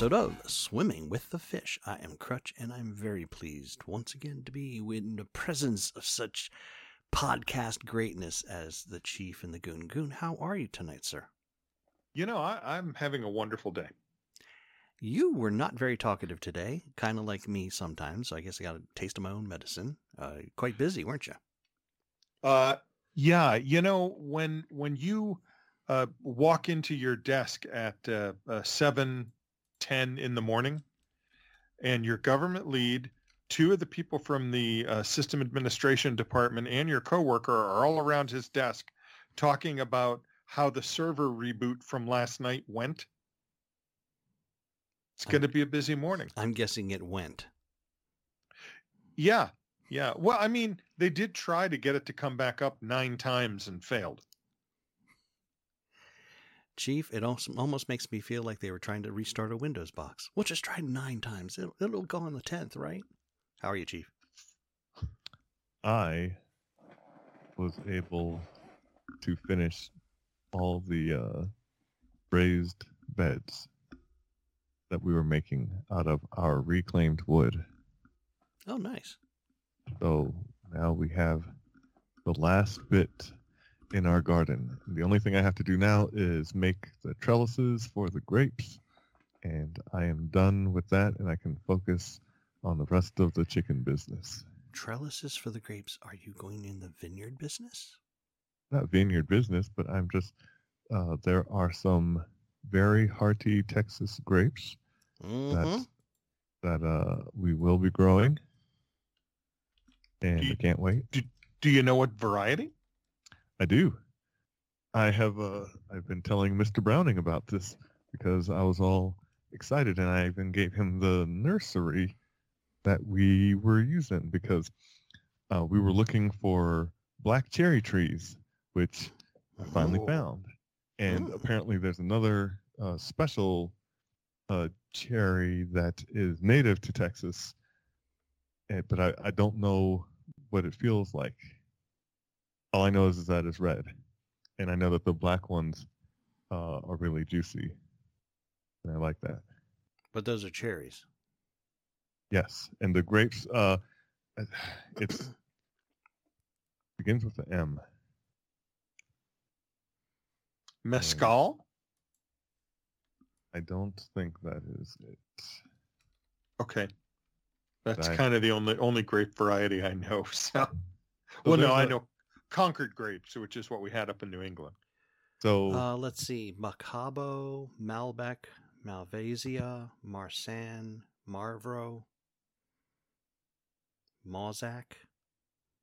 episode of Swimming with the Fish. I am Crutch, and I'm very pleased once again to be in the presence of such podcast greatness as the Chief and the Goon Goon. How are you tonight, sir? You know, I, I'm having a wonderful day. You were not very talkative today, kind of like me sometimes. So I guess I got a taste of my own medicine. Uh, quite busy, weren't you? Uh, yeah, you know, when when you uh, walk into your desk at uh, uh, seven ten in the morning, and your government lead, two of the people from the uh, system administration department, and your coworker are all around his desk, talking about how the server reboot from last night went. It's going to be a busy morning. I'm guessing it went. Yeah, yeah. Well, I mean, they did try to get it to come back up nine times and failed. Chief, it also almost makes me feel like they were trying to restart a Windows box. We'll just try nine times. It'll, it'll go on the tenth, right? How are you, Chief? I was able to finish all the uh, raised beds that we were making out of our reclaimed wood. Oh, nice. So now we have the last bit in our garden. The only thing I have to do now is make the trellises for the grapes, and I am done with that, and I can focus on the rest of the chicken business. Trellises for the grapes. Are you going in the vineyard business? Not vineyard business, but I'm just, uh, there are some very hearty Texas grapes Mm-hmm. that that uh, we will be growing, and Do you- I can't wait. Do, Do you know what variety? I do. I have. Uh, I've been telling Mr. Browning about this because I was all excited, and I even gave him the nursery that we were using because uh, we were looking for black cherry trees, which I finally Oh. found. And apparently, there's another uh, special uh, cherry that is native to Texas, eh, but I, I don't know what it feels like. All I know is, is that it's red, and I know that the black ones uh, are really juicy, and I like that. But those are cherries. Yes, and the grapes, uh, it's begins with the M. Mescal? I don't think that is it. Okay. That's I- kind of the only only grape variety I know. So, So well, no, there's I a- know Concord grapes, which is what we had up in New England. So Uh, let's see. Macabo, Malbec, Malvasia, Marsanne, Marvro, Mauzac.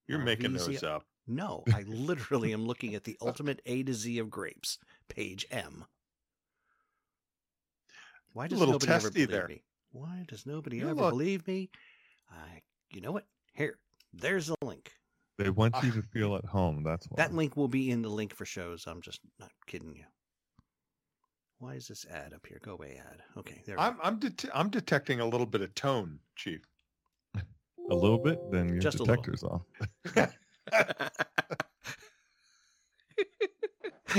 You're making those up. No, I literally am looking at the ultimate A to Z of grapes, page M. Why does nobody ever believe there. me? Why does nobody You ever look- believe me? I, you know what? Here, there's a link. They want ah. you to feel at home. That's why. That link will be in the link for shows. I'm just not kidding you. Why is this ad up here? Go away, ad. Okay, there. I'm. I'm det- I'm detecting a little bit of tone, Chief. a little bit, then your Just a detector's off.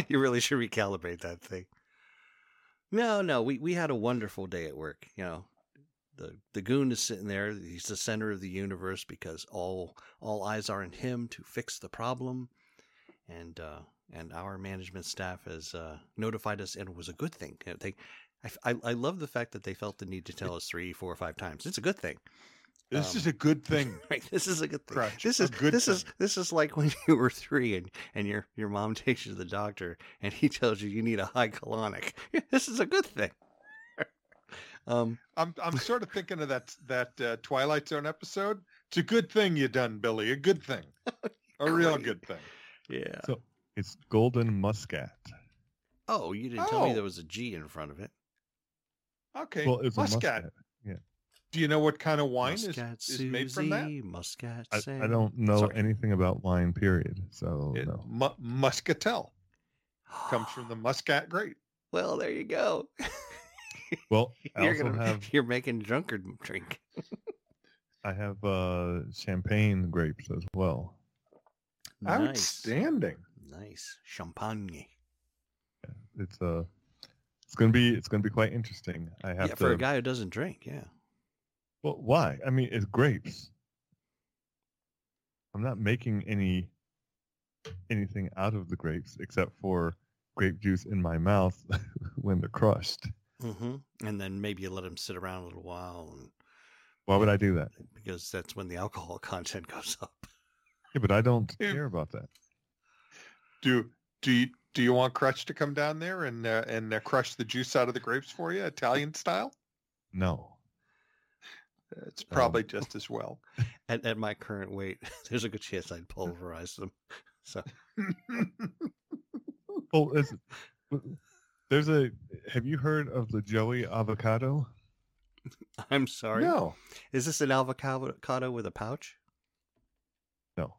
you really should recalibrate that thing. No, no, we, we had a wonderful day at work. You know, the the goon is sitting there. He's the center of the universe because all all eyes are on him to fix the problem, and uh, and our management staff has uh, notified us, and it was a good thing. They, I, I I love the fact that they felt the need to tell us three, four, or five times. It's a good thing. This Um, is a good thing. Right. This is a good thing. Crutch, This is good this is this is like when you were three and, and your your mom takes you to the doctor and he tells you you need a high colonic. This is a good thing. Um I'm I'm sort of thinking of that that uh, Twilight Zone episode. It's a good thing you done, Billy. A good thing. A real good thing. yeah. So it's golden muscat. Oh, you didn't tell me Oh. there was a G in front of it. Okay. Well, it's Muscat. a muscat. Do you know what kind of wine is, Muscat is made from that? Muscat I, I don't know Sorry. anything about wine. Period. So It, no. mu- muscatel comes from the muscat grape. Well, there you go. Well, I you're also gonna have you're making drunkard drink. I have uh, champagne grapes as well. Nice. Outstanding. Nice. Champagne. It's a it's gonna be it's gonna be quite interesting. I have Yeah, to. for a guy who doesn't drink, yeah. Well, why? I mean, it's grapes. I'm not making any anything out of the grapes except for grape juice in my mouth when they're crushed. Hmm And then maybe you let them sit around a little while, and Why would I do that? because that's when the alcohol content goes up. Yeah, but I don't Yeah. care about that. Do do you do you want Crutch to come down there and uh, and uh, crush the juice out of the grapes for you, Italian style? No. It's Um, probably just as well. At, at my current weight, there's a good chance I'd pulverize them. So is, there's a. Have you heard of the Joey avocado? I'm sorry. no, Is this an avocado with a pouch? No.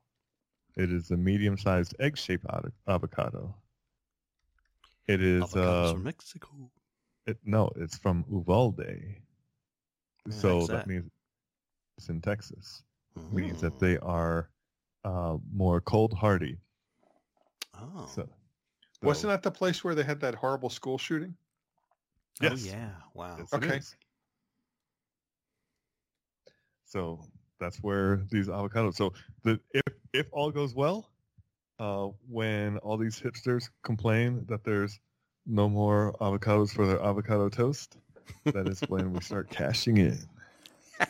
It is a medium-sized egg-shaped avocado. It is. Avocados Uh, from Mexico. it, no, it's from Uvalde. Where so that that? means it's in Texas. Means that Mm. they are uh, more cold hardy. Oh. So, wasn't that the place where they had that horrible school shooting? oh Yes. yeah. Wow. Yes, Okay. So that's where these avocados. So the if if all goes well, uh, when all these hipsters complain that there's no more avocados for their avocado toast, that is when we start cashing in.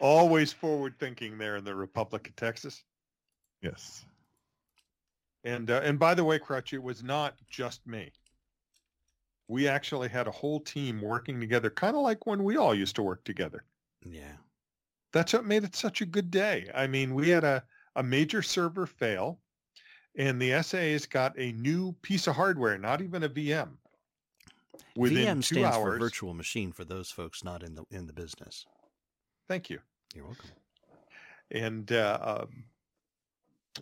Always forward thinking there in the Republic of Texas. Yes. And uh, and by the way, Crutch, it was not just me. We actually had a whole team working together, kind of like when we all used to work together. Yeah. That's what made it such a good day. I mean, we had a, a major server fail, and the SAs got a new piece of hardware, not even a VM. Within VM two stands hours. for virtual machine for those folks not in the in the business. Thank you. You're welcome. and uh, um,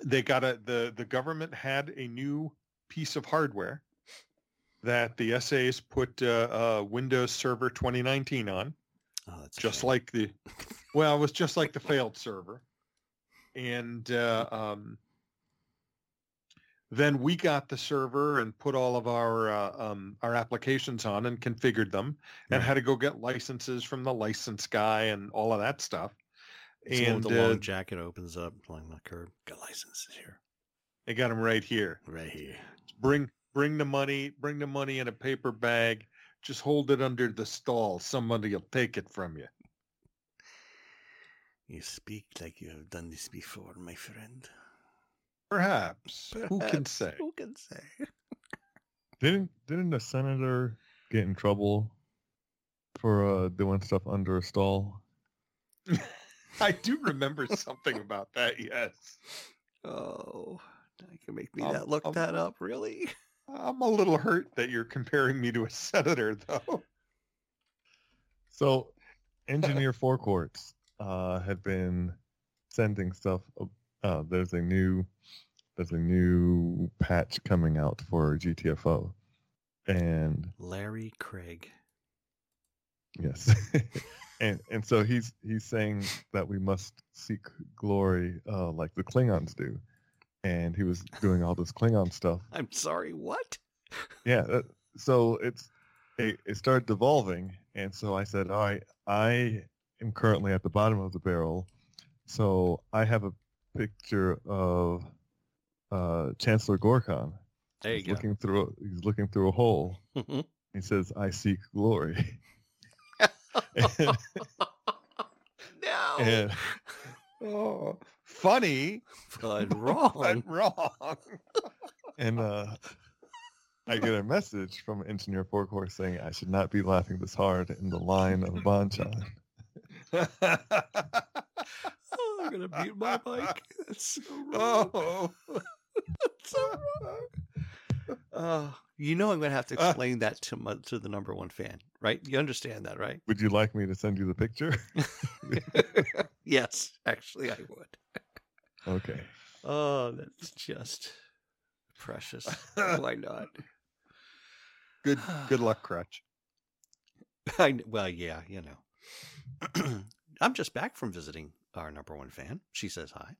they got a the the government had a new piece of hardware that the SAs put uh, uh, Windows Server 2019 on, Oh, that's just like the well, it was just like the failed server, and uh, um, then we got the server and put all of our uh, um, our applications on and configured them, and Right. had to go get licenses from the license guy and all of that stuff. It's and with the uh, long jacket opens up along the curb. Got licenses here, they got them right here. right here. bring bring the money bring the money in a paper bag just hold it under the stall somebody will take it from you You speak like you have done this before, my friend. perhaps, who can say Who can say? Didn't didn't the senator get in trouble for uh, doing stuff under a stall? i do remember something about that yes Oh, you can make me Um, that look um, that up, really? i'm a little hurt that you're comparing me to a senator though So, Engineer Forecourts uh, had been sending stuff. Uh, there's a new there's a new patch coming out for GTFO, and Larry Craig. Yes, and and so he's he's saying that we must seek glory uh, like the Klingons do, and he was doing all this Klingon stuff. I'm sorry, what? Yeah, that, so it's it, it started devolving, and so I said, all right, I am currently at the bottom of the barrel, so I have a picture of uh, Chancellor Gorkon. There you he's go. looking through. He's looking through a hole. He says, "I seek glory." and, no. and oh funny but wrong. but wrong. wrong and uh, I get a message from Engineer Forecourt saying I should not be laughing this hard in the line of Bonchan. oh, I'm gonna mute my mic. That's so wrong. oh That's so wrong. Uh, you know I'm gonna have to Uh. explain that to my, to the number one fan, right? You understand that, right? Would you like me to send you the picture? yes, actually, I would. okay. Oh, that's just precious. Why not? good good luck crutch I, well, yeah, you know. I'm just back from visiting our number one fan. She says hi.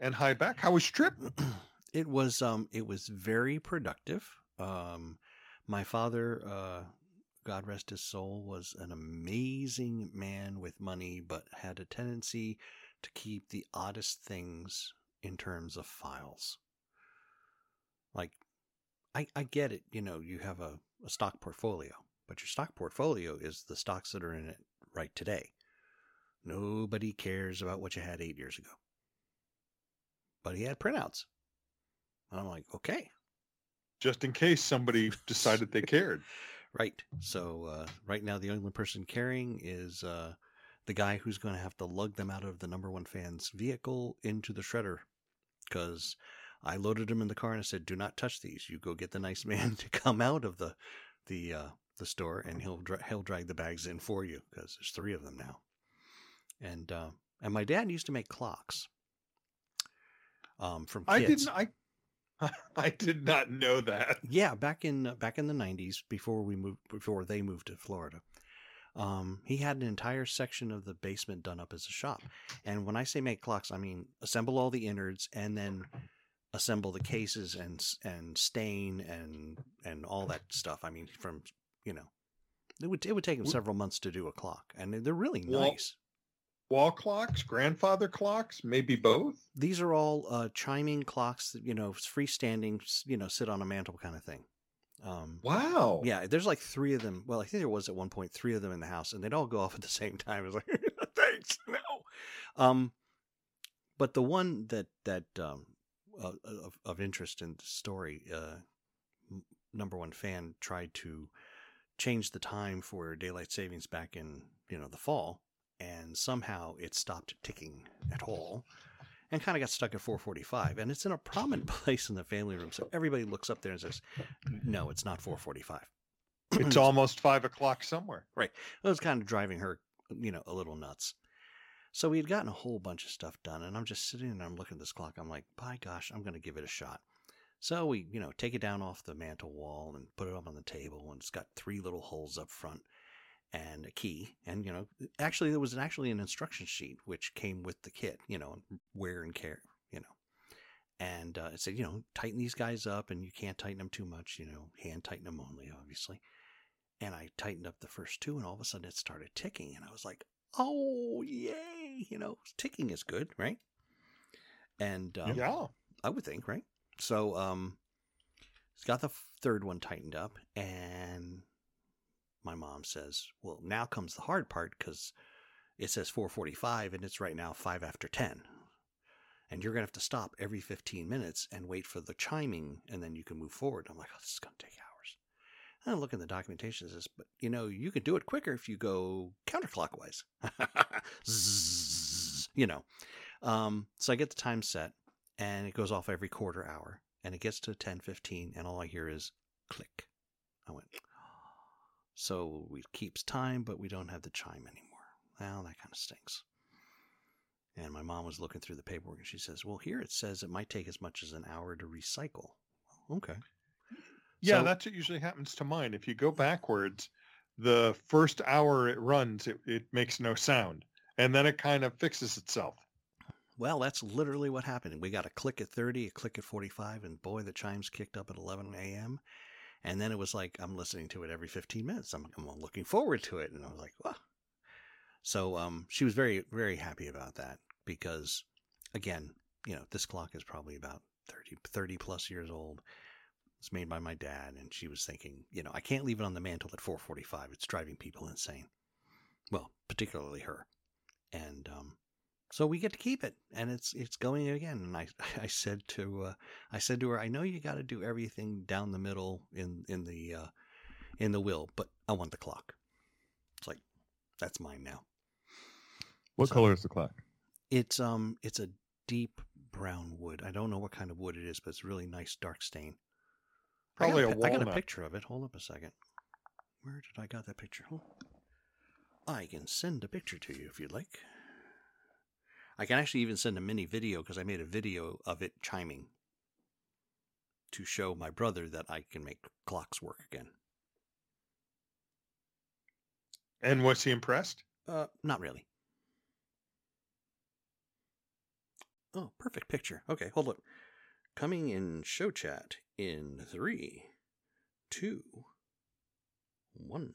and hi back how was your trip it was um it was very productive. Um My father, uh, God rest his soul, was an amazing man with money, but had a tendency to keep the oddest things in terms of files. Like, I, I get it, you know, you have a, a stock portfolio, but your stock portfolio is the stocks that are in it right today. Nobody cares about what you had eight years ago. But he had printouts. And I'm like, okay. Just in case somebody decided they cared. Right. So uh, right now, the only person caring is uh, the guy who's going to have to lug them out of the number one fan's vehicle into the shredder. Because I loaded him in the car and I said, "Do not touch these. You go get the nice man to come out of the the uh, the store, and he'll dra- he'll drag the bags in for you because there's three of them now." And uh, and my dad used to make clocks. Um, from kids. I didn't. I I did not know that. Yeah, back in uh, back in the '90s, before we moved, before they moved to Florida, um, he had an entire section of the basement done up as a shop. And when I say make clocks, I mean assemble all the innards and then assemble the cases and and stain and and all that stuff. I mean, from you know, it would it would take him several months to do a clock, and they're really Well, nice. Wall clocks, grandfather clocks, maybe both. These are all uh, chiming clocks you know, freestanding, you know, sit on a mantle kind of thing. Um, Wow. Yeah, there's like three of them. Well, I think there was at one point three of them in the house, and they'd all go off at the same time. It's like, thanks, no. Um, but the one that that um uh, of of interest in the story, uh, number one fan tried to change the time for daylight savings back in you know the fall, and somehow it stopped ticking at all. And kind of got stuck at 4:45, and it's in a prominent place in the family room. So everybody looks up there and says, "No, it's not 4:45." It's almost five o'clock somewhere. Right. It was kind of driving her, you know, a little nuts. So we had gotten a whole bunch of stuff done, and I'm just sitting and I'm looking at this clock. I'm like, by gosh, I'm going to give it a shot. So we, you know, take it down off the mantle wall and put it up on the table, and it's got three little holes up front and a key. And you know, actually, there was actually an instruction sheet which came with the kit, you know, wear and care, you know. And uh, it said, you know, tighten these guys up, and you can't tighten them too much, you know, hand tighten them only, obviously and I tightened up the first two, and all of a sudden it started ticking, and I was like, "Oh, yay!" You know, ticking is good, right? And um, yeah. I would think, right? So, um, it's got the third one tightened up, and my mom says, "Well, now comes the hard part because it says 4:45, and it's right now five after 10. And you're gonna have to stop every 15 minutes and wait for the chiming, and then you can move forward. I'm like, oh, this is gonna take hours. And I look in the documentation, it says, but you know, you can do it quicker if you go counterclockwise. Zzz, you know. Um, so I get the time set and it goes off every quarter hour and it gets to 10:15 and all I hear is click. I went so it keeps time but we don't have the chime anymore. Well, that kind of stinks. And my mom was looking through the paperwork and she says, "Well, here it says it might take as much as an hour to recycle." Okay. Yeah, So- that's what usually happens to mine. If you go backwards, the first hour it runs, it, it makes no sound. And then it kind of fixes itself. Well, that's literally what happened. We got a click at 30, a click at 45, and boy, the chimes kicked up at 11 a.m. And then it was like, I'm listening to it every 15 minutes. I'm, I'm looking forward to it. And I was like, wow. So um, she was very, very happy about that because, again, you know, this clock is probably about 30, 30 plus years old. It's made by my dad. And she was thinking, you know, I can't leave it on the mantle at 445. It's driving people insane. Well, particularly her. And um, so we get to keep it and it's it's going again and i i said to uh, i said to her i know you got to do everything down the middle in in the uh, in the will but i want the clock. It's like that's mine now. What So- color is the clock? it's um it's a deep brown wood. I don't know what kind of wood it is but it's really nice dark stain. Probably I a got, pi- I got a picture of it. Hold up a second. Where did i got that picture? Hold- i can send a picture to you if you'd like I can actually even send a mini video because I made a video of it chiming to show my brother that I can make clocks work again. And was he impressed? Uh, not really. Oh, perfect picture. Okay, hold up. Coming in show chat in three, two, One.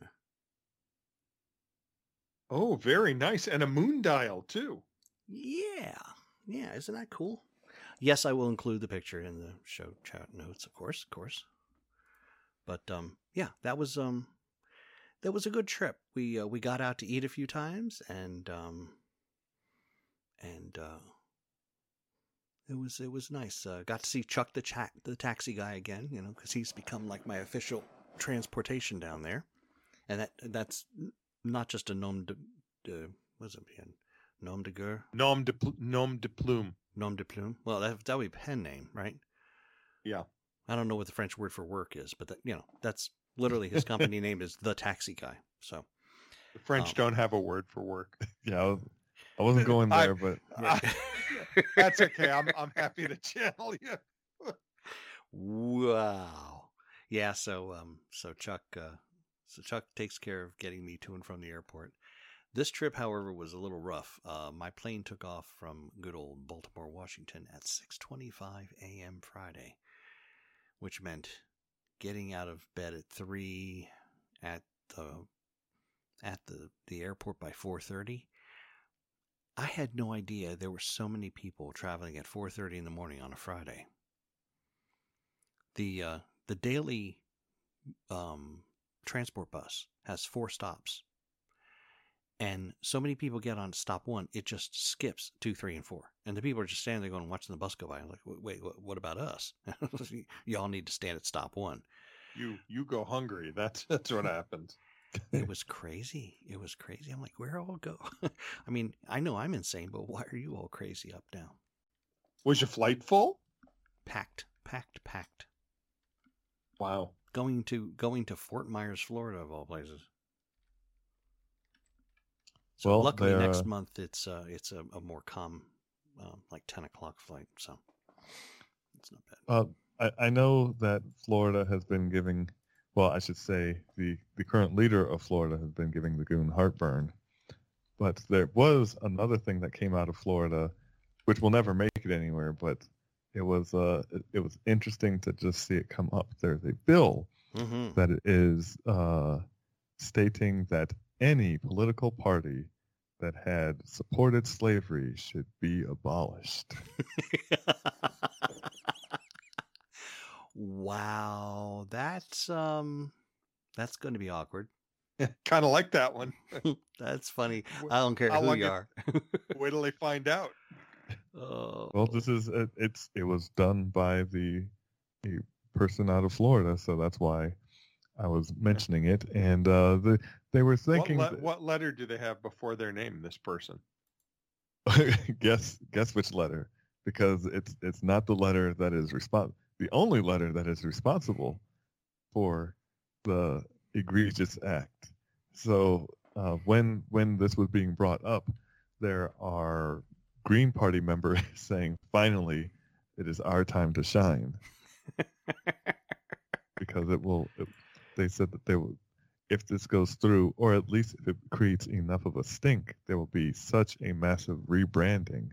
Oh, very nice. And a moon dial too. Yeah. Yeah, isn't that cool? Yes, I will include the picture in the show chat notes, of course, of course. But um yeah, that was um that was a good trip. We uh, we got out to eat a few times and um and uh it was it was nice. Uh, got to see Chuck the cha- the taxi guy again, you know, because he's become like my official transportation down there, and that that's not just a nom de, de what's it? Nom de guerre, Nom de pl- nom de plume. nom de plume. Well, that that would be pen name, right? Yeah. I don't know what the French word for work is, but that you know that's literally his company name is the taxi guy. So The French Um, don't have a word for work. Yeah, I, was, I wasn't going I- there, but That's okay. I'm I'm happy to channel you. Wow. Yeah, so um so Chuck uh so Chuck takes care of getting me to and from the airport. This trip, however, was a little rough. Uh, my plane took off from good old Baltimore, Washington at 6:25 a.m. Friday, which meant getting out of bed at 3 at the at the the airport by 4:30. I had no idea there were so many people traveling at 4:30 in the morning on a Friday the uh, the daily um, transport bus has four stops, and so many people get on stop one, it just skips two, three, and four, and the people are just standing there going watching the bus go by. I'm like, wait, what, what about us? Y'all need to stand at stop one. You you go hungry. That's that's what happens. It was crazy. It was crazy. I'm like, where all go? I mean, I know I'm insane, but why are you all crazy up down? Was your flight full? Packed, packed, packed. Wow. Going to going to Fort Myers, Florida, of all places. So Well, luckily next uh, month it's uh it's a, a more calm, um, like ten o'clock flight. So it's not bad. uh, I, I know that Florida has been giving, well, I should say the, the current leader of Florida has been giving the goon heartburn. But there was another thing that came out of Florida, which will never make it anywhere, but it was uh, it, it was interesting to just see it come up. There's a bill Mm-hmm. that is uh, stating that any political party that had supported slavery should be abolished. wow, that's um, that's going to be awkward. kind of like that one. That's funny. I don't care how who you are. Wait till they find out. oh, Well, this is it, it's it was done by the a person out of Florida, so that's why I was mentioning it. And uh, the they were thinking, uh, le- what letter do they have before their name? This person. guess guess which letter? Because it's it's not the letter that is respons the only letter that is responsible for the egregious act. So uh, when when this was being brought up, there are Green Party members saying, "Finally, it is our time to shine," because it will. It, they said that they will, if this goes through, or at least if it creates enough of a stink, there will be such a massive rebranding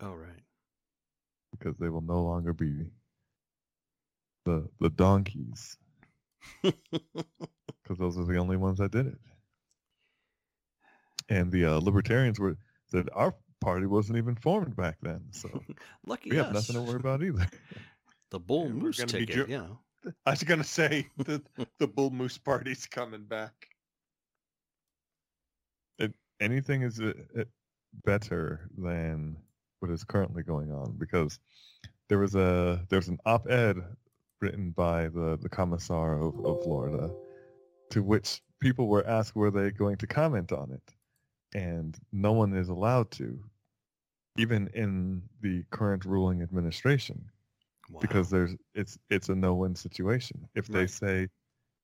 oh right. because they will no longer be the the donkeys because those are the only ones that did it. And the uh, libertarians were said our party wasn't even formed back then, so Lucky we us. have nothing to worry about either. The bull Yeah, moose gonna be ticket, ju- you know. I was gonna say the the Bull Moose party's coming back. Anything is uh, uh, better than what is currently going on because there was a there's an op-ed written by the the commissar of, of Florida to which people were asked were they going to comment on it and no one is allowed to even in the current ruling administration because there's it's it's a no-win situation. If they Right. say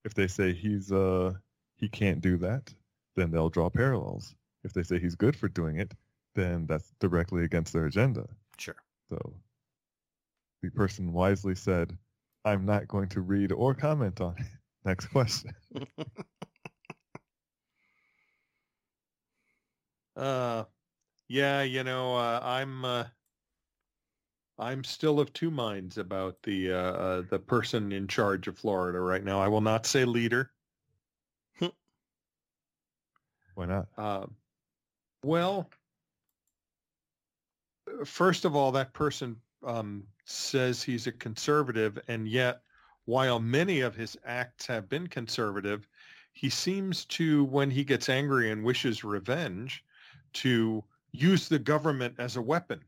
if they say he's uh he can't do that then they'll draw parallels. If they say he's good for doing it then that's directly against their agenda. Sure. so the person wisely said i'm not going to read or comment on it. Next question. Uh, yeah, you know, uh, I'm uh, I'm still of two minds about the uh, uh, the person in charge of Florida right now. I will not say leader. Why not? Uh, well, first of all, that person um, says he's a conservative, and yet, while many of his acts have been conservative, he seems to, when he gets angry and wishes revenge, to use the government as a weapon,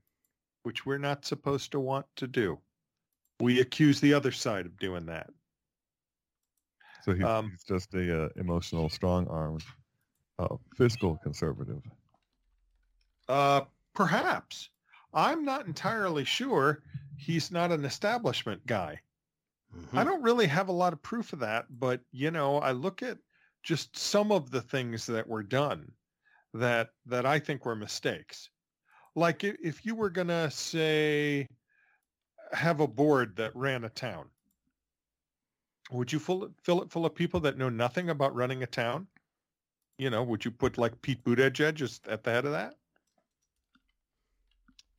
which we're not supposed to want to do. We accuse the other side of doing that. So he's, Um, he's just a uh, emotional, strong-armed, uh, fiscal conservative. Uh, perhaps. I'm not entirely sure he's not an establishment guy. Mhm. I don't really have a lot of proof of that, but you know, I look at just some of the things that were done that that I think were mistakes. Like i- if you were going to say have a board that ran a town, would you fill it, fill it full of people that know nothing about running a town? You know, would you put like Pete Buttigieg just at the head of that?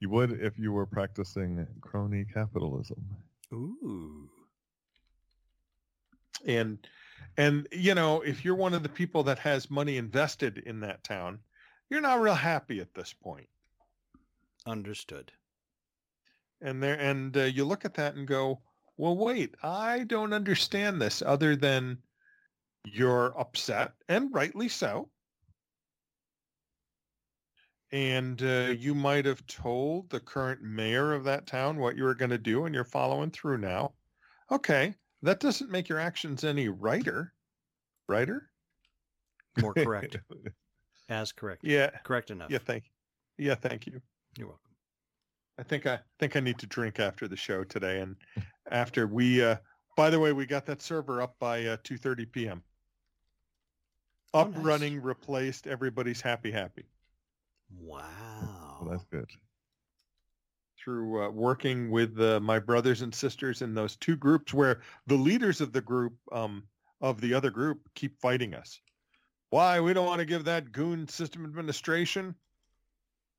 You would if you were practicing crony capitalism. Ooh. and and you know if you're one of the people that has money invested in that town you're not real happy at this point Understood. and there and uh, you look at that and go well wait i don't understand this other than you're upset and rightly so and uh, you might have told the current mayor of that town what you were going to do and you're following through now okay that doesn't make your actions any righter righter More correct. As correct. yeah Correct enough. yeah thank you. yeah thank you You're welcome. I think I think I need to drink after the show today, and after we. Uh, by the way, we got that server up by uh, two thirty p.m. Oh, Up, nice. running, replaced. Everybody's happy, happy Wow. Well, that's good. through uh, working with uh, my brothers and sisters in those two groups, where the leaders of the group um, of the other group keep fighting us. Why we don't want to give that goon system administration?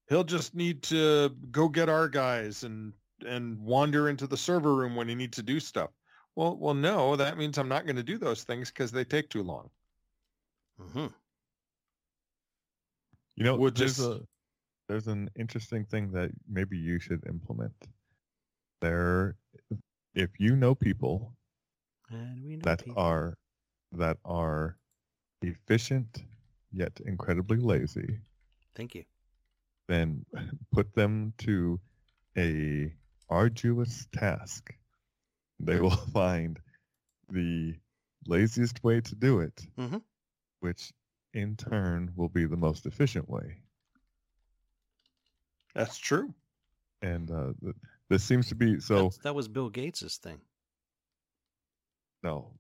He'll just need to go get our guys and and wander into the server room when he needs to do stuff. Well, well, no, that means I'm not going to do those things because they take too long. Mm-hmm. You know, We'll there's just- a there's an interesting thing that maybe you should implement. There, if you know people And we know that people. are that are efficient yet incredibly lazy, Thank you. Then put them to a arduous task. They will find the laziest way to do it, Mhm. which in turn will be the most efficient way. That's true. And uh, th- this seems to be so. That's- that was Bill Gates's thing. No,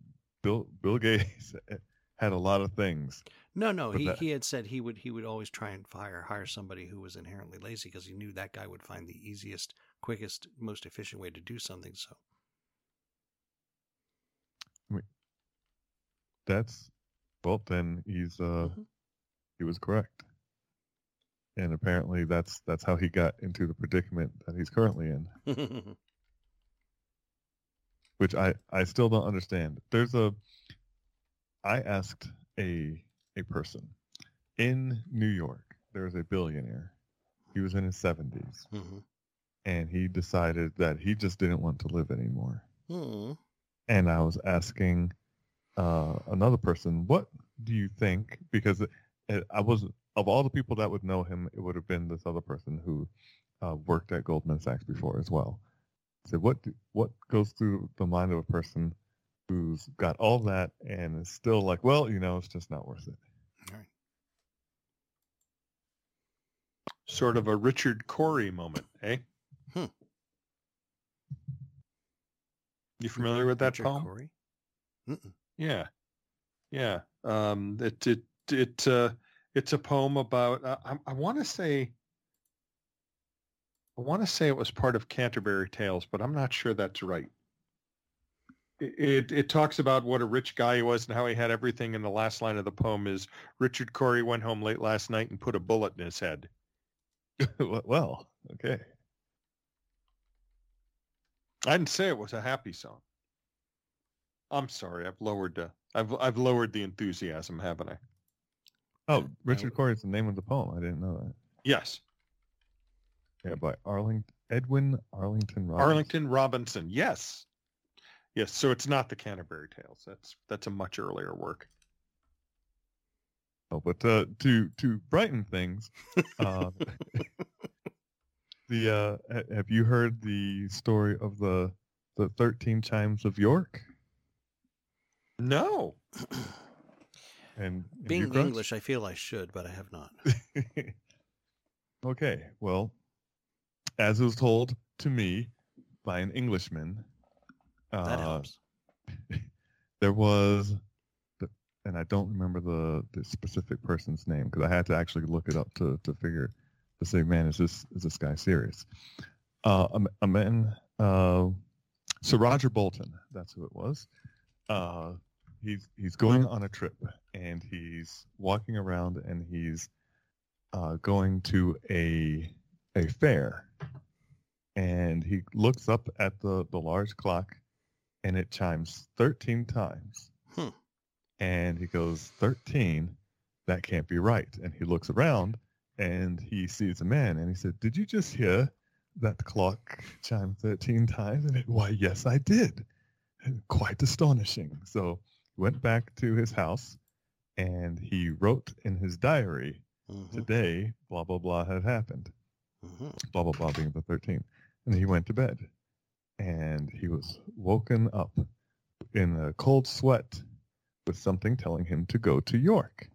Bill Bill Gates had a lot of things. No, no, he, that- he had said he would he would always try and fire hire somebody who was inherently lazy because he knew that guy would find the easiest, quickest, most efficient way to do something. So wait, That's well, then he's uh Mhm. he was correct. And apparently that's that's how he got into the predicament that he's currently in. which I, I still don't understand. There's a I asked a a person in New York. There's a billionaire. He was in his 70s Mhm. and he decided that he just didn't want to live anymore. Mhm. And I was asking uh, another person, what do you think? Because it, it, I was of all the people that would know him, it would have been this other person who uh, worked at Goldman Sachs before as well. I said, what do, what goes through the mind of a person who's got all that and is still like, well, you know, it's just not worth it. All right. Sort of a Richard Cory moment, eh? Hmm. You familiar with that Richard poem? Cory? Mm-mm. Yeah, yeah. Um, it it it uh, it's a poem about. Uh, I, I want to say. I want to say it was part of Canterbury Tales, but I'm not sure that's right. It, it it talks about what a rich guy he was and how he had everything. And the last line of the poem is Richard Cory went home late last night and put a bullet in his head. well, okay. I didn't say it was a happy song. I'm sorry. I've lowered the I've I've lowered the enthusiasm, haven't I? Oh, Richard uh, Cory is the name of the poem. I didn't know that. Yes, Yeah, by Arling Edwin Arlington Robbins. Arlington Robinson. Yes, yes. So it's not the Canterbury Tales. That's that's a much earlier work. Oh, but uh, to to brighten things, uh, the uh, have you heard the story of the the thirteen chimes of York? No. And and Being English, I feel I should, but I have not. okay, well, as it was told to me by an Englishman, That uh, helps. there was, the, and I don't remember the, the specific person's name because I had to actually look it up to, to figure to say, man, is this is this guy serious? Uh, a, a man, uh, Sir Roger Bolton, that's who it was. Uh, he's he's going on a trip and he's walking around and he's uh, going to a a fair and he looks up at the, the large clock and it chimes 13 times. Hmm. And he goes, 13? That can't be right. And he looks around and he sees a man and he said, Did you just hear that clock chime 13 times? And it, why, yes, I did. Quite astonishing. So he went back to his house and he wrote in his diary, Mhm, Today, blah, blah, blah had happened mhm. blah blah blah being the 13th and he went to bed and he was woken up in a cold sweat with something telling him to go to york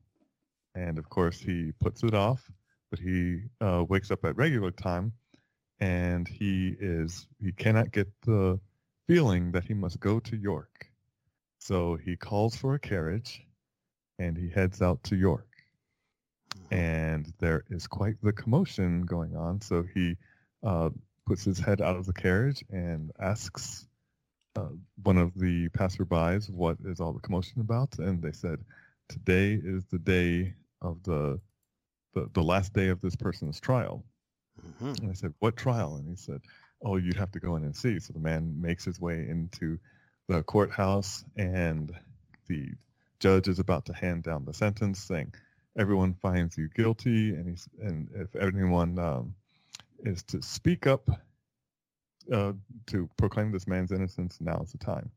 and of course he puts it off but he uh, wakes up at regular time and he is he cannot get the feeling that he must go to york so he calls for a carriage and he heads out to york Mhm. and there is quite the commotion going on. So he uh, puts his head out of the carriage and asks uh, one of the passerbys what is all the commotion about, and they said, "Today is the day of the the, the last day of this person's trial." Mhm. And I said, "What trial?" And he said, "Oh, you'd have to go in and see." So the man makes his way into the courthouse, and the judge is about to hand down the sentence, saying, "Everyone finds you guilty, and he's and if anyone um, is to speak up uh, to proclaim this man's innocence, now is the time."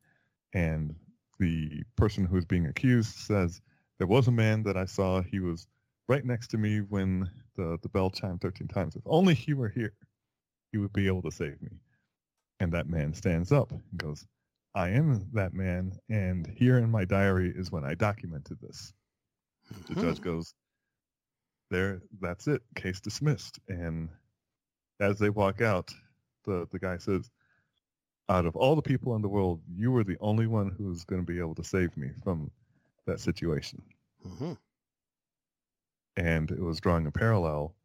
And the person who is being accused says, "There was a man that I saw. He was." Right next to me when the, the bell chimed 13 times. If only he were here, he would be able to save me. And that man stands up and goes, I am that man, and here in my diary is when I documented this. The judge Mhm. goes, There, that's it, case dismissed. And as they walk out, the, the guy says, Out of all the people in the world, you were the only one who's going to be able to save me from that situation Mhm. and it was drawing a parallel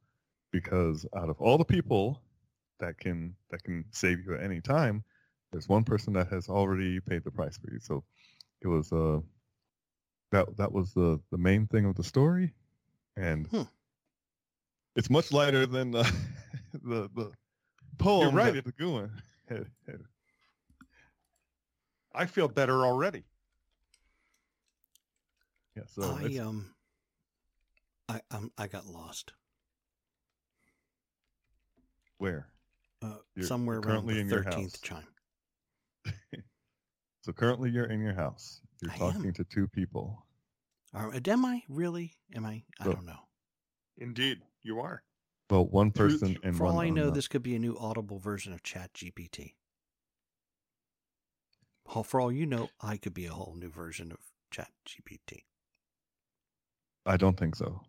because out of all the people that can that can save you at any time, there's one person that has already paid the price for you. So it was uh that that was the the main thing of the story, and Hmm. it's much lighter than the the, the poem right, that the Goon had, had. I feel better already. Yeah, so I it's, um, I um, I got lost where uh, You're- somewhere you're around currently the in your thirteenth chime. so currently you're in your house. You're I talking am. to two people. Are, am I really? Am I? I So- don't know. Indeed, you are. Well, one For- person and For one all I know, unknown. this could be a new Audible version of Chat GPT. For all you know, I could be a whole new version of Chat GPT. I don't think so.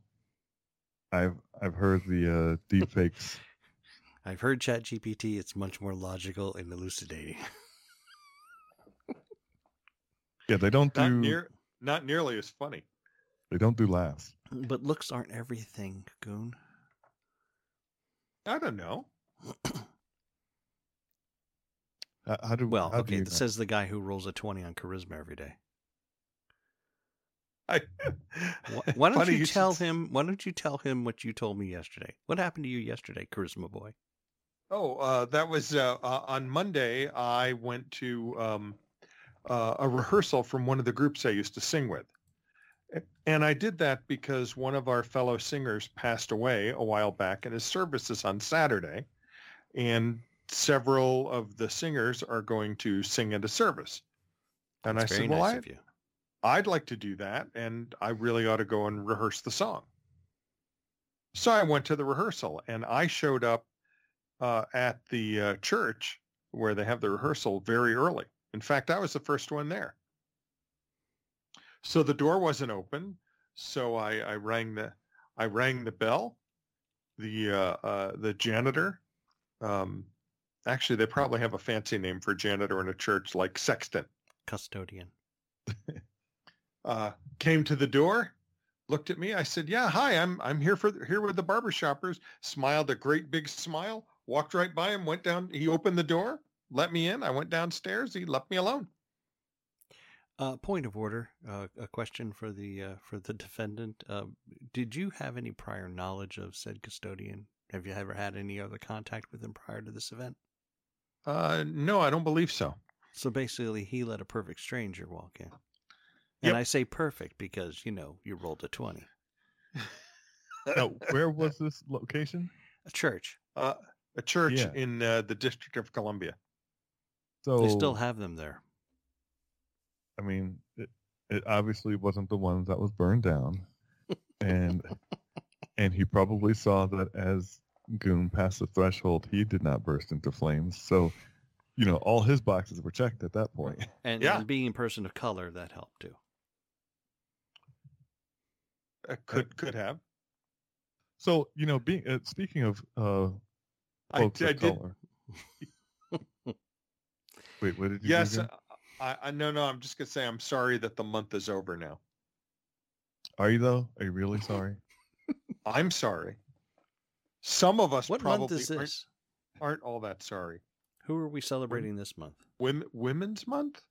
I've I've heard the uh, deep fakes. I've heard Chat GPT; it's much more logical and elucidating. Yeah, they don't Not do near, not nearly as funny. they don't do laughs. but looks aren't everything, Goon. I don't know. How, how do Well, how do okay, you that says the guy who rolls a twenty on charisma every day. I, Wh- Why don't Funny you tell s- him? Why don't you tell him what you told me yesterday? What happened to you yesterday, Charisma Boy? Oh, uh, that was uh, uh, on Monday. I went to um, uh, a rehearsal from one of the groups I used to sing with, And I did that because one of our fellow singers passed away a while back and his service is on Saturday. And several of the singers are going to sing at a service. And That's I said, well, nice I. I'd like to do that, and I really ought to go and rehearse the song. So I went to the rehearsal, and I showed up uh, at the uh, church where they have the rehearsal very early. In fact, I was the first one there. So the door wasn't open, so I, I rang the I rang the bell. The uh, uh, the janitor, um, actually, they probably have a fancy name for janitor in a church, like sexton Custodian. uh, came to the door, looked at me. I said, "Yeah, hi. I'm I'm here for here with the barber shoppers." Smiled a great big smile. Walked right by him. Went down. He opened the door, let me in. I went downstairs. He left me alone. Uh, point of order. Uh, a question for the uh, for the defendant. Uh, did you have any prior knowledge of said custodian? Have you ever had any other contact with him prior to this event? Uh, no, I don't believe so. So basically, he let a perfect stranger walk in. Yep. And I say perfect because you know you rolled a twenty. Now, where was this location? A church. Uh, a church Yeah. in uh, the District of Columbia. So They still have them there. I mean, it, it obviously wasn't the one that was burned down, and and he probably saw that as Goon passed the threshold, he did not burst into flames. So, you know, all his boxes were checked at that point. And, Yeah. and being a person of color, that helped too. Uh, could could have. So, you know, being uh, speaking of uh, folks I of did. color. Wait, what did you? do Yes. Again? I, I no no. I'm just gonna say I'm sorry that the month is over now. Are you though? Are you really sorry? I'm sorry. Some of us What probably month is aren't- this? aren't all that sorry. Who are we celebrating this month? Women, Women's Month?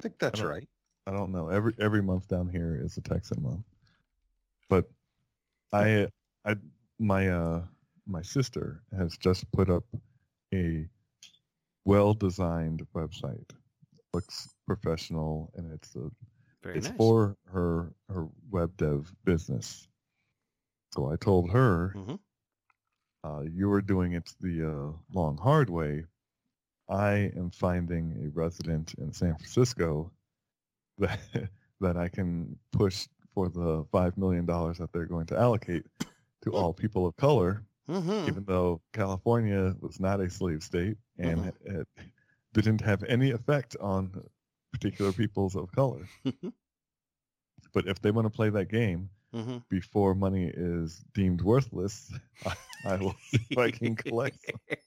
I think that's don't- right. I don't know. Every every month down here is a Texan month. But I I my uh my sister has just put up a well designed website. Looks professional and it's a Very it's nice. for her her web dev business. So I told her Mhm. uh, you are doing it the uh, long hard way. I am finding a resident in San Francisco that that I can push for the five million dollars that they're going to allocate to all people of color, Mhm. even though California was not a slave state and it didn't have any effect on particular peoples of color. but if they want to play that game Mhm. before money is deemed worthless, I, I will see if I can collect some.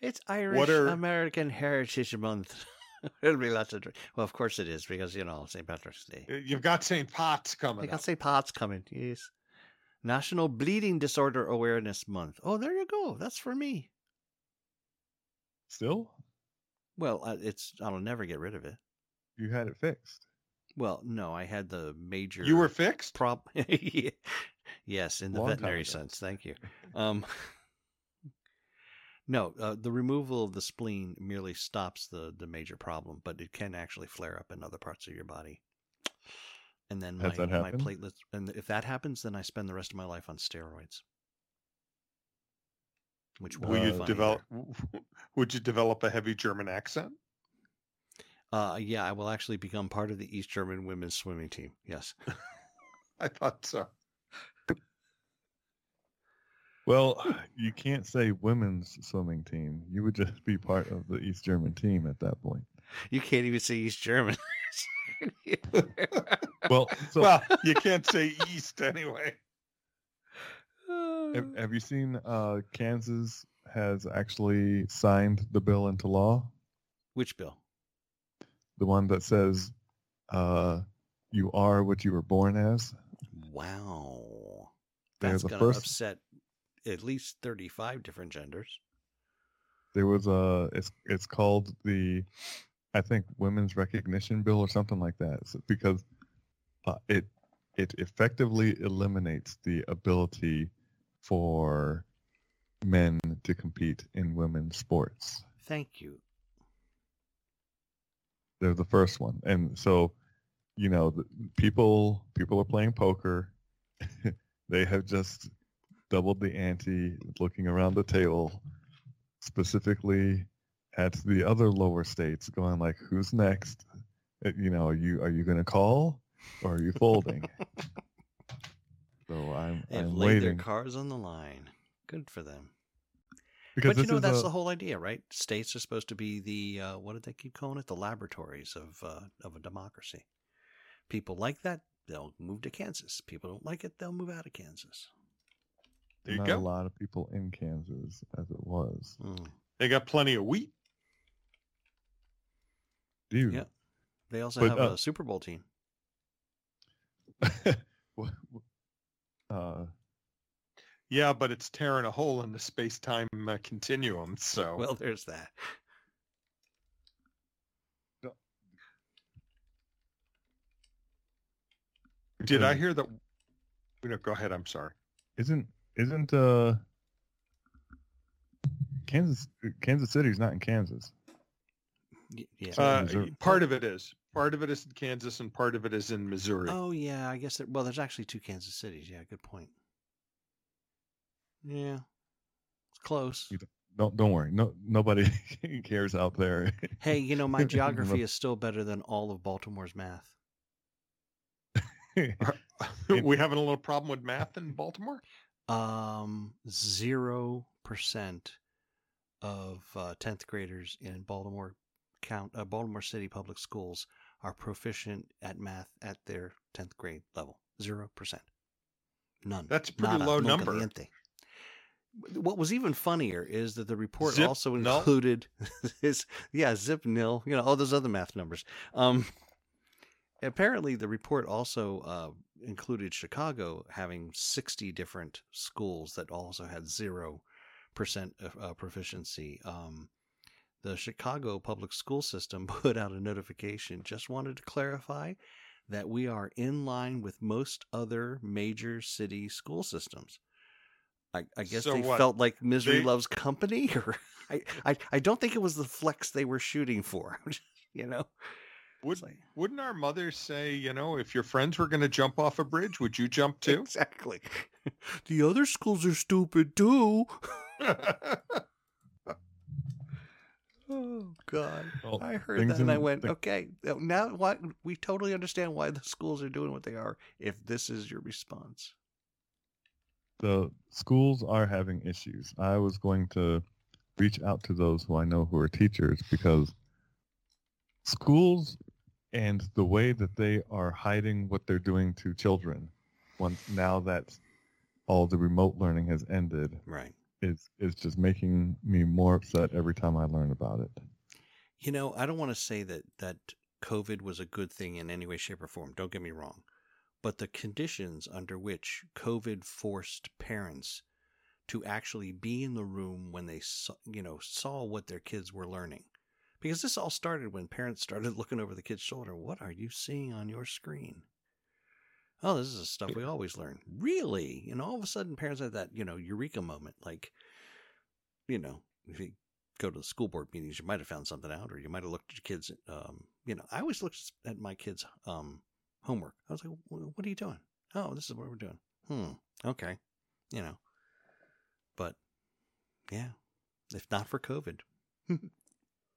It's Irish are- American Heritage Month. It'll be lots of. dr- Well, of course it is because you know St. Patrick's Day. You've got St. Pot's I coming got. St. Pat's coming. Yes. National Bleeding Disorder Awareness Month. Oh, there you go. That's for me. Still, Well, it's I'll never get rid of it. you had it fixed. Well, no, I had the major. You were fixed? prop. yes, in the Long veterinary sense. Thank you. Um, no, uh, the removal of the spleen merely stops the the major problem, but it can actually flare up in other parts of your body. And then my, Has my platelets, and if that happens, then I spend the rest of my life on steroids. Which Will you develop? Would you develop a heavy German accent? either. Uh, yeah, I will actually become part of the East German women's swimming team. Yes. I thought so. Well, you can't say women's swimming team. You would just be part of the East German team at that point. You can't even say East German. Well, so well, you can't say East anyway. have, have you seen uh, Kansas has actually signed the bill into law? Which bill? The one that says uh, you are what you were born as. Wow. That's the going to first- upset at least 35 different genders. There was a it's it's called the I think Women's Recognition Bill or something like that It's because uh, it it effectively eliminates the ability for men to compete in women's sports. Thank you. They're the first one, and so you know, the, people people are playing poker. they have just doubled the ante, looking around the table, specifically at the other lower states, going like, "Who's next? Uh, You know, are you are you going to call or are you folding?" so I'm They've I'm laid their waiting cards on the line. Good for them. because but you know that's a, the whole idea, right? States are supposed to be the uh, what did they keep calling it? The laboratories of uh, of a democracy. People like that, they'll move to Kansas. People don't like it, they'll move out of Kansas. There you not go. a lot of people in Kansas as it was. Mm. They got plenty of wheat. Dude, Yeah. They also But, have uh, a Super Bowl team. What- what- uh, Yeah, but it's tearing a hole in the space-time uh, continuum. So Well, there's that. did I hear that? No, go ahead. I'm sorry. Isn't isn't uh Kansas Kansas City's not in Kansas? Y- Yeah. Uh, part of it is. Part of it is in Kansas, and part of it is in Missouri. oh yeah, I guess. There, well, there's actually two Kansas cities. Yeah, good point. Yeah, it's close. Don't don't worry. No nobody cares out there. Hey, you know my geography is still better than all of Baltimore's math. we having a little problem with math in Baltimore? Um, zero percent of uh, tenth graders in Baltimore count uh, Baltimore City public schools are proficient at math at their tenth grade level. Zero percent. None. That's a pretty Nada, low number. caliente. What was even funnier is that the report Zip also null? included his yeah zip nil you know all those other math numbers. Um, apparently the report also uh, included Chicago having sixty different schools that also had zero percent of uh, proficiency. Um, the Chicago public school system put out a notification. Just wanted to clarify that we are in line with most other major city school systems. I, I guess So they what? felt like misery They- loves company, or I, I, I don't think it was the flex they were shooting for. you know, Would, like- wouldn't our mothers say, you know, if your friends were going to jump off a bridge, would you jump too? exactly. the other schools are stupid too. Oh God! Well, I heard that and I went, the- okay, now what? We totally understand why the schools are doing what they are. If this is your response, the schools are having issues. I was going to reach out to those who I know who are teachers because schools and the way that they are hiding what they're doing to children once now that all the remote learning has ended right? Is is just making me more upset every time I learn about it. You know, I don't want to say that that COVID was a good thing in any way, shape, or form. Don't get me wrong, but the conditions under which COVID forced parents to actually be in the room when they saw, you know saw what their kids were learning, because this all started when parents started looking over the kid's shoulder. What are you seeing on your screen? Oh, this is the stuff we always learn. Really? And all of a sudden, parents have that, you know, eureka moment. Like, you know, if you go to the school board meetings, you might have found something out, or you might have looked at your kids. Um, you know, I always looked at my kids' um, homework. I was like, "What are you doing?" Oh, this is what we're doing. Hmm. Okay. You know, but yeah, if not for COVID,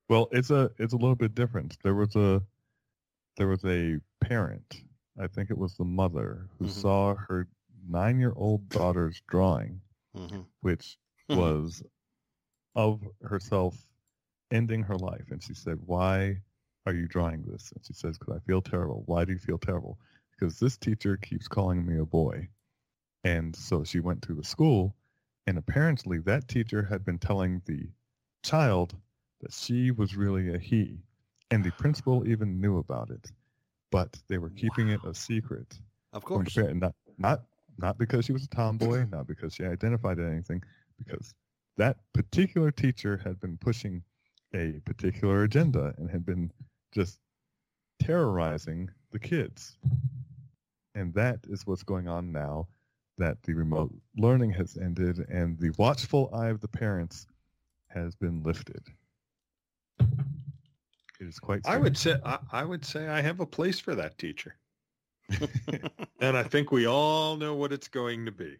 Well, it's a it's a little bit different. There was a there was a parent, I think it was the mother, who Mhm. saw her nine year old daughter's drawing, hmm which was of herself ending her life. And she said, Why are you drawing this? And she says, Because I feel terrible. Why do you feel terrible? Because this teacher keeps calling me a boy. And so she went to the school, and apparently that teacher had been telling the child that she was really a he. And the principal even knew about it. But they were keeping it a secret of course. not not not because she was a tomboy, not because she identified as anything, because that particular teacher had been pushing a particular agenda and had been just terrorizing the kids. And that is what's going on now that the remote learning has ended and the watchful eye of the parents has been lifted. It is quite. I would say I, I would say I have a place for that teacher, and I think we all know what it's going to be.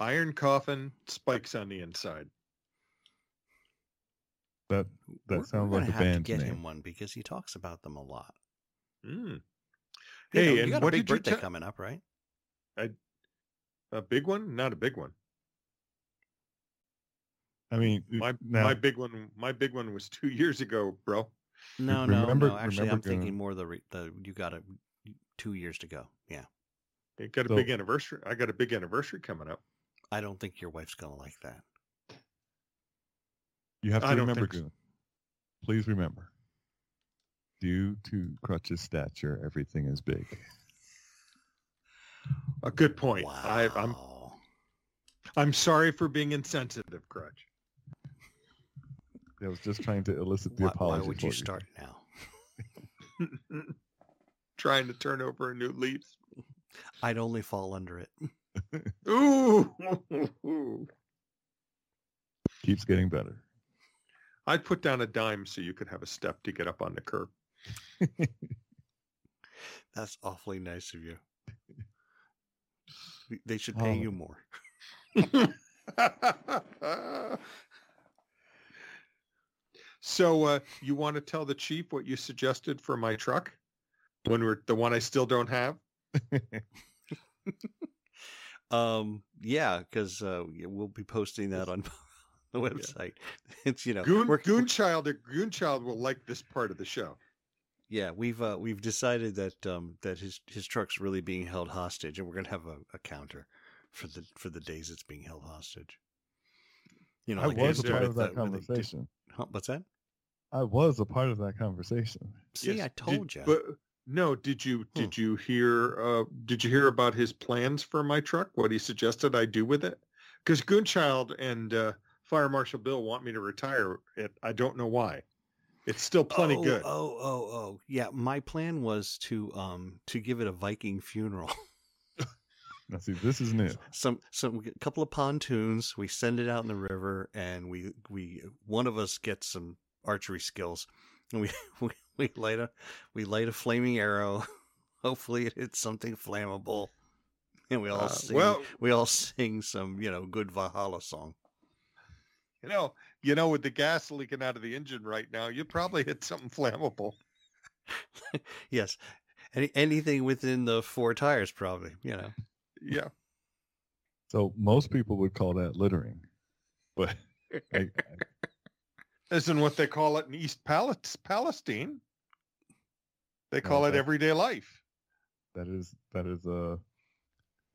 Iron coffin, spikes on the inside. that that We're- sounds we're like a gonna have band's to get name. him one because he talks about them a lot. Mm. You Hey, know, and you got what a big did you birthday coming up, right? A big one? Not a big one. I mean, My now, my big one my big one was two years ago, bro. No, no, remember- no. Actually, remember I'm thinking doing- more the re- the you got a two years to go. Yeah, It got a So- big anniversary. I got a big anniversary coming up. I don't think your wife's gonna like that. you have to I remember, think so. Please remember. Due to Crutch's stature, everything is big. A good point. Wow. I, I'm I'm sorry for being insensitive, Crutch. I was just trying to elicit the why, why apology. would for you start now? Trying to turn over a new leaf. I'd only fall under it. Ooh. Keeps getting better. I'd put down a dime so you could have a step to get up on the curb. That's awfully nice of you. They should pay Oh. you more. So uh, you want to tell the chief what you suggested for my truck when we're the one I still don't have? Um, yeah, because uh, we'll be posting that on the website. It's you know, Goon, we're- Goonchild, Goonchild will like this part of the show. yeah, we've uh, we've decided that um, that his his truck's really being held hostage, and we're gonna have a, a counter for the for the days it's being held hostage. You know, I like was a part of that the- where they conversation. Huh, what's that? I was a part of that conversation. See, Yes. I Did- told you. But no, did you did you hear uh, did you hear about his plans for my truck? What he suggested I do with it? Because Goonchild and uh, Fire Marshal Bill want me to retire it. I don't know why. It's still plenty oh, good. Oh, oh, oh, yeah. My plan was to um to give it a Viking funeral. Now, see, this is new. some some a couple of pontoons. We send it out in the river, and we we one of us gets some archery skills, and we we, we light a we light a flaming arrow. Hopefully, it hits something flammable, and we all Uh, sing. well, we all sing some you know good Valhalla song. you know, you know, with the gas leaking out of the engine right now, you probably hit something flammable. Yes, any anything within the four tires, probably. You know. Yeah. So most people would call that littering, but I, I, Isn't what they call it in East Pal- Palestine. They oh, call No, it everyday life. that is that is a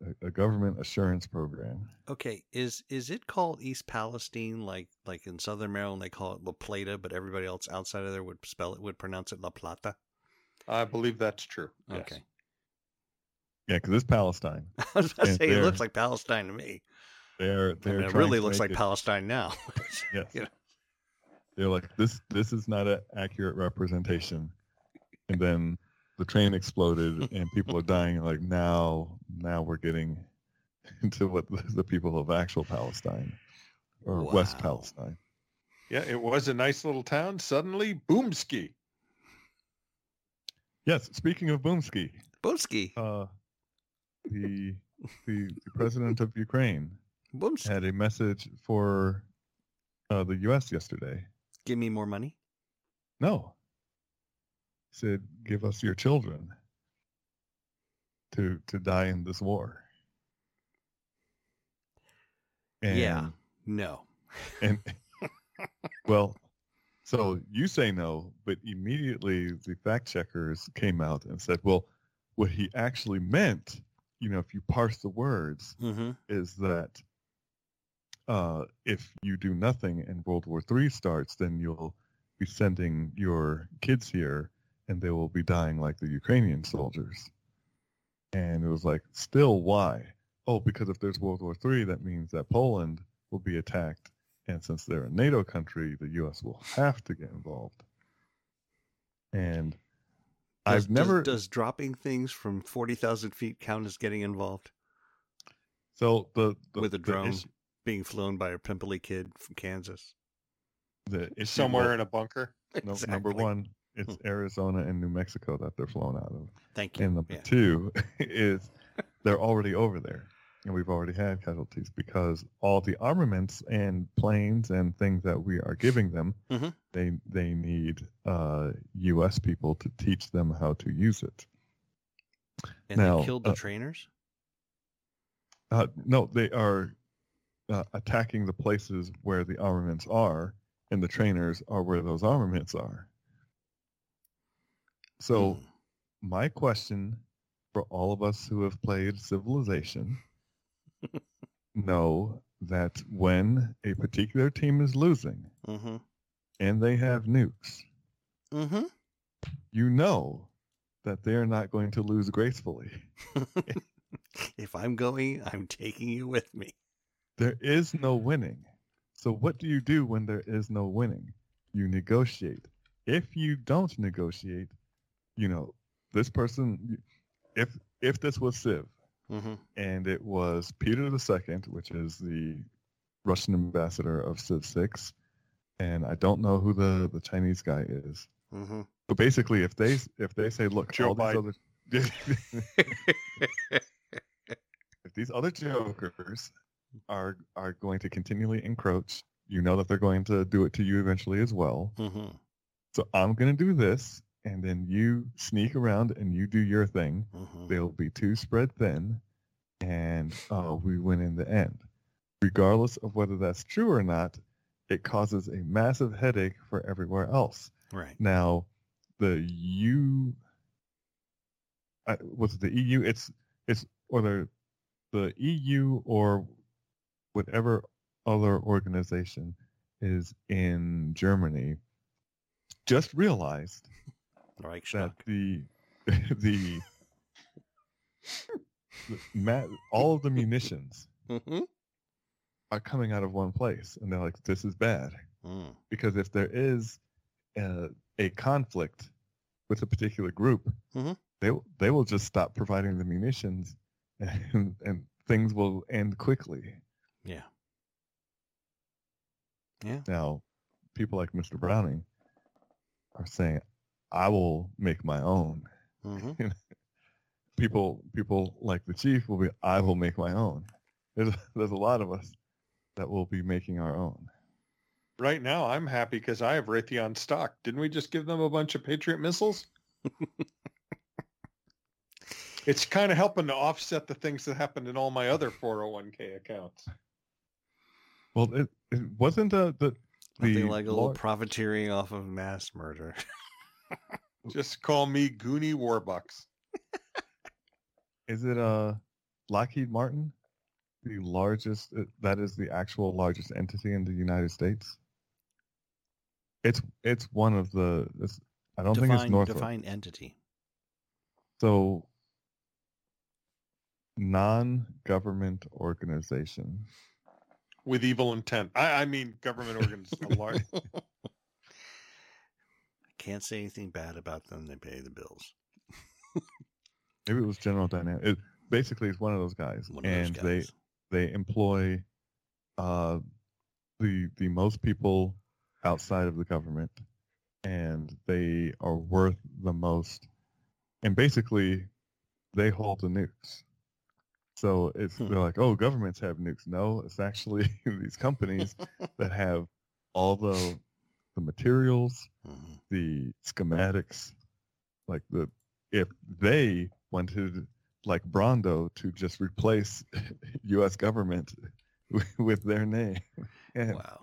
a- a government assurance program. Okay, is is it called East Palestine like like in Southern Maryland they call it La Plata, but everybody else outside of there would spell it would pronounce it La Plata? I believe that's true. Yes. Okay, Yeah, because it's Palestine. I was about to say it looks like Palestine to me. They're they're mean, it really looks like it- Palestine now. Yes. you know. They're like this. This is not an accurate representation. And then the train exploded and people are dying. Like now, now we're getting into what the, people of actual Palestine or West Palestine. Yeah, it was a nice little town. Suddenly, boomski. Yes. Speaking of Boomski, Boomski, uh, the, the the president of Ukraine had a message for uh, the U.S. yesterday. Give me more money. No. He said, give us your children to to die in this war. Yeah. No. And well, so you say no, but immediately the fact checkers came out and said, well, what he actually meant, you know, if you parse the words, Mm-hmm. is that uh, if you do nothing and World War III starts, then you'll be sending your kids here and they will be dying like the Ukrainian soldiers. And it was like, still why? Oh, because if there's World War III, that means that Poland will be attacked. And since they're a NATO country, the U.S. will have to get involved. And Does, I've never... does, does dropping things from forty thousand feet count as getting involved so the, the with a the drone issue- being flown by a pimply kid from Kansas? the issue somewhere was- in a bunker. no, number one, it's Arizona and New Mexico that they're flown out of. Thank you. And number Yeah. two is they're already over there. And we've already had casualties because all the armaments and planes and things that we are giving them, Mhm. they they need uh, U.S. people to teach them how to use it. And Now, they killed the uh, trainers. Uh, no, they are uh, attacking the places where the armaments are, and the trainers are where those armaments are. So Hmm. my question for all of us who have played Civilization know that when a particular team is losing Mm-hmm. and they have nukes, Mm-hmm. you know that they're not going to lose gracefully. if I'm going, I'm taking you with me. There is no winning. So what do you do when there is no winning? You negotiate. If you don't negotiate, you know, this person if if this was Civ Mm-hmm. and it was Peter II, which is the Russian ambassador of Civ 6, and I don't know who the, the Chinese guy is. Mm-hmm. But basically if they if they say, look, Joe all these other if these other jokers are are going to continually encroach, you know that they're going to do it to you eventually as well. mm-hmm. So I'm going to do this, and then you sneak around and you do your thing. Mm-hmm. They'll be too spread thin, and uh, we win in the end. Regardless of whether that's true or not, it causes a massive headache for everywhere else. Right. Now, the U, uh, what's it, the EU? It's it's or the the EU or whatever other organization is in Germany just realized Right. that the the, all of the munitions Mm-hmm. are coming out of one place, and they're like, "This is bad." Mm. because if there is a, a conflict with a particular group, Mhm. they they will just stop providing the munitions, and, and things will end quickly. Yeah. Yeah. Now, people like Mr. Browning are saying, "I will make my own." Mm-hmm. People people like the chief will be, "I will make my own." There's there's a lot of us that will be making our own. Right now, I'm happy because I have Raytheon stock. Didn't we just give them a bunch of Patriot missiles? it's kind of helping to offset the things that happened in all my other 401k accounts. Well, it, it wasn't the the Nothing the like a little profiteering off of mass murder. Just call me Goonie Warbucks. Is it uh Lockheed Martin, the largest? uh, That is the actual largest entity in the United States. It's it's one of the. It's, I don't think it's define, Northrop. define entity. So non-government organization. With evil intent. I, I mean, government organs. a large, Can't say anything bad about them. They pay the bills. Maybe it was General Dynamics. It basically it's one of those guys, One of those and guys. they they employ uh, the the most people outside of the government, and they are worth the most. And basically, they hold the nukes. So it's Hmm. they're like, oh, governments have nukes. No, it's actually these companies that have all the the materials, Mhm. the schematics, like the if they wanted like Brawndo to just replace U.S. government with, their name, and Wow.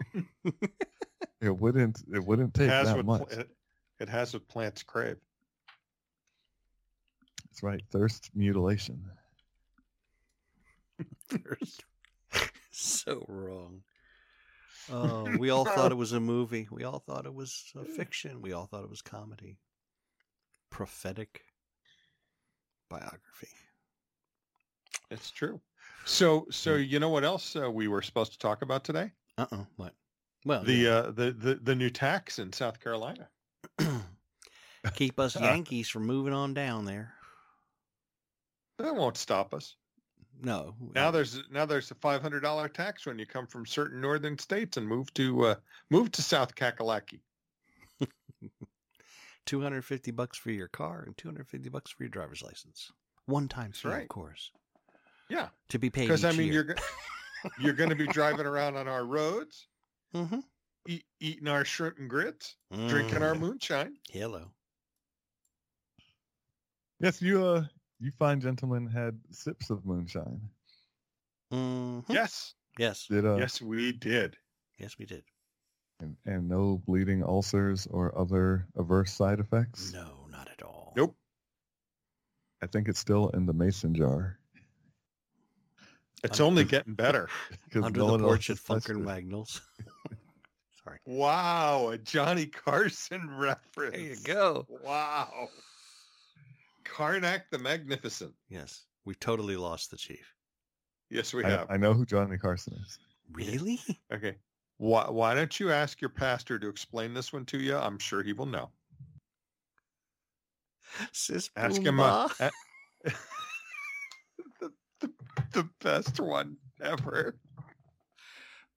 it wouldn't it wouldn't take has that much. pl- it, it has what plants crave. That's right, thirst mutilation. So wrong. Oh, we all thought it was a movie. We all thought it was a fiction. We all thought it was comedy. Prophetic biography. It's true. So, so you know what else uh, we were supposed to talk about today? Uh uh What? Well, The yeah. uh, the the the new tax in South Carolina. keep us Yankees from moving on down there. That won't stop us. No. Now there's now there's a five hundred dollar tax when you come from certain northern states and move to uh, move to South Kakalaki. 250 bucks for your car and 250 bucks for your driver's license. One time fee, right. of course. Yeah, To be paid because I mean year. you're go- you're going to be driving around on our roads, Mhm. eat, eating our shrimp and grits, drinking our Mm. moonshine. Hello. Yes, you uh, you fine gentlemen had sips of moonshine. Mhm. Yes, Yes. Did uh, yes, we did. Yes, we did. and, and no bleeding ulcers or other adverse side effects. No, not at all. Nope. I think it's still in the mason jar. It's Un- only getting better. 'cause Under no the one porch at else has touched Funker it. Sorry. Wow, a Johnny Carson reference. There you go. Wow. Karnak the Magnificent. Yes. We totally lost the chief. Yes, we I, have. I know who Johnny Carson is. Really? Okay. Why, why don't you ask your pastor to explain this one to you? I'm sure he will know. Sis Ask him. Uh, a- the, the, the best one ever.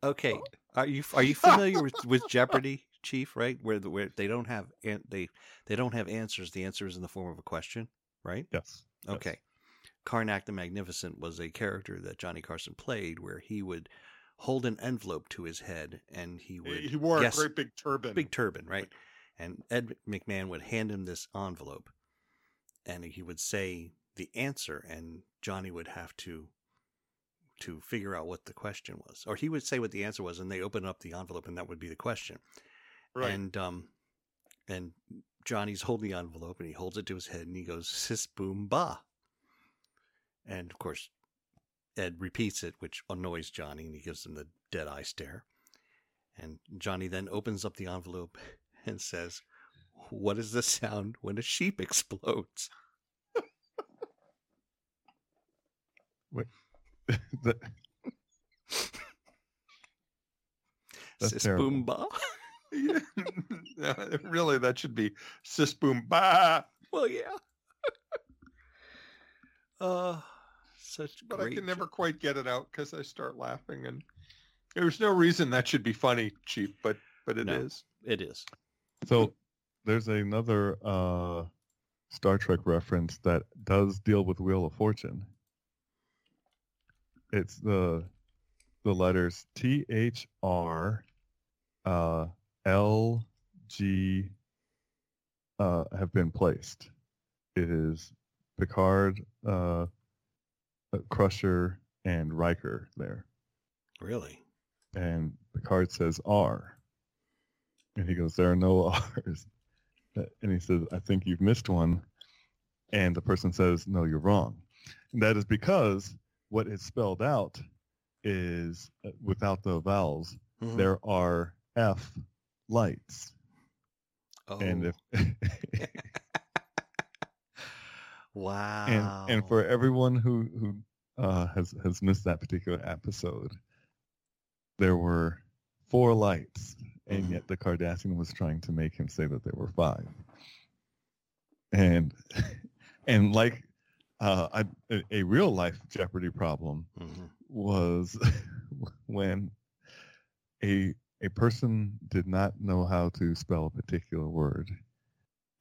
Okay. Are you are you familiar with, with Jeopardy, Chief? Right, where the, where they don't have an, they they don't have answers. The answer is in the form of a question, right? Yes. yes. Okay. Karnak the Magnificent was a character that Johnny Carson played, where he would hold an envelope to his head and he would He wore a great big turban. big turban, right? And Ed McMahon would hand him this envelope, and he would say the answer, and Johnny would have to to figure out what the question was, or he would say what the answer was, and they open up the envelope, and that would be the question. right. And um, and Johnny's holding the envelope, and he holds it to his head, and he goes "sis boom ba," and of course, Ed repeats it, which annoys Johnny, and he gives him the dead eye stare. And Johnny then opens up the envelope and says, "What is the sound when a sheep explodes?" That- That's "Sis terrible. boom ba." No, really, that should be sis boom ba. Well, yeah. uh, such But great I can never quite get it out because I start laughing, and there's no reason that should be funny, Chief. But but it is. No. It is. So there's another uh, Star Trek reference that does deal with Wheel of Fortune. It's the the letters T H R uh, L G uh, have been placed. It is Picard, uh, uh, Crusher, and Riker there. Really. And Picard says R. And he goes, there are no R's. Uh, And he says, I think you've missed one. And the person says, no, you're wrong. And that is because what is spelled out is uh, without the vowels, Mhm. there are F lights. Oh, And if wow. and and for everyone who who uh, has has missed that particular episode, there were four lights, and Mhm. yet the Cardassian was trying to make him say that there were five. And and like uh, I, a, a real life Jeopardy problem Mhm. was when a a person did not know how to spell a particular word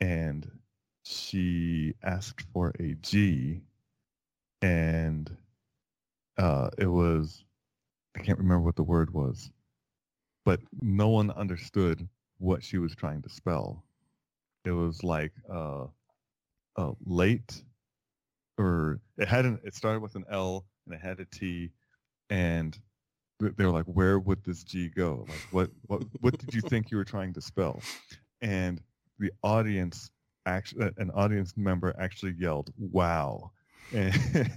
and she asked for a G and uh, it was I can't remember what the word was but no one understood what she was trying to spell. It was like uh, late or it had an it started with an L and it had a T and they were like where would this G go like what what what did you think you were trying to spell and the audience actually an audience member actually yelled wow and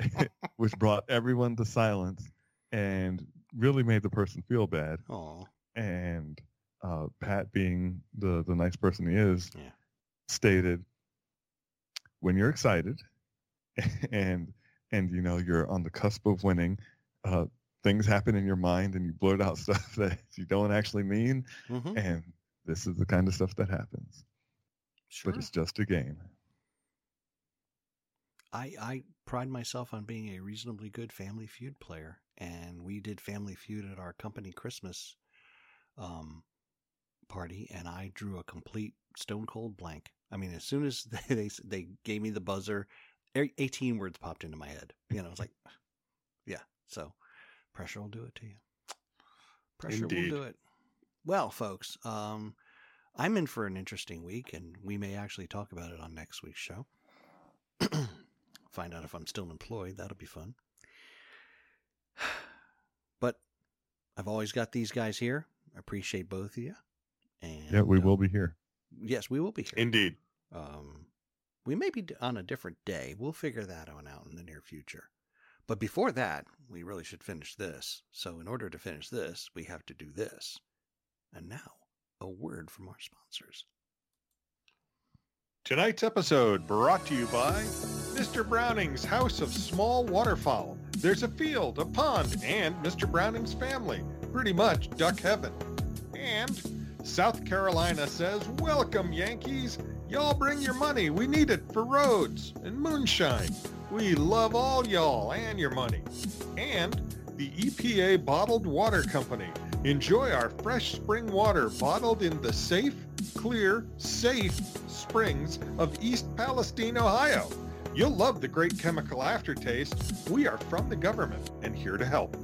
which brought everyone to silence and really made the person feel bad Aw. and uh, Pat, being the the nice person he is, Yeah. stated, "When you're excited, and and you know you're on the cusp of winning, uh, things happen in your mind, and you blurt out stuff that you don't actually mean, Mhm. and this is the kind of stuff that happens. Sure. But it's just a game." I I pride myself on being a reasonably good Family Feud player, and we did Family Feud at our company Christmas um, party, and I drew a complete stone cold blank. I mean, as soon as they they, they gave me the buzzer, eighteen words popped into my head. You know, I was like, yeah. So pressure will do it to you. Pressure Indeed. will do it. Well, folks, um, I'm in for an interesting week, and we may actually talk about it on next week's show. Find out if I'm still employed. That'll be fun. But I've always got these guys here. I appreciate both of you. And yeah, we uh, will be here. Yes, we will be here. Indeed. Um, we may be on a different day. We'll figure that one out in the near future. But before that, we really should finish this. So, in order to finish this, we have to do this. And now, a word from our sponsors. Tonight's episode brought to you by Mr. Browning's House of Small Waterfowl. There's a field, a pond, and Mr. Browning's family. Pretty much duck heaven. And South Carolina says, Welcome, Yankees. Y'all bring your money. We need it for roads and moonshine. We love all y'all and your money. And the EPA Bottled Water Company. Enjoy our fresh spring water bottled in the safe, clear, safe springs of East Palestine, Ohio. You'll love the great chemical aftertaste. We are from the government and here to help.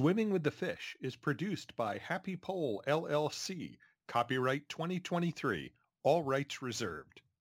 Swimming with the Fish is produced by Happy Pole LLC. Copyright 2023. All rights reserved.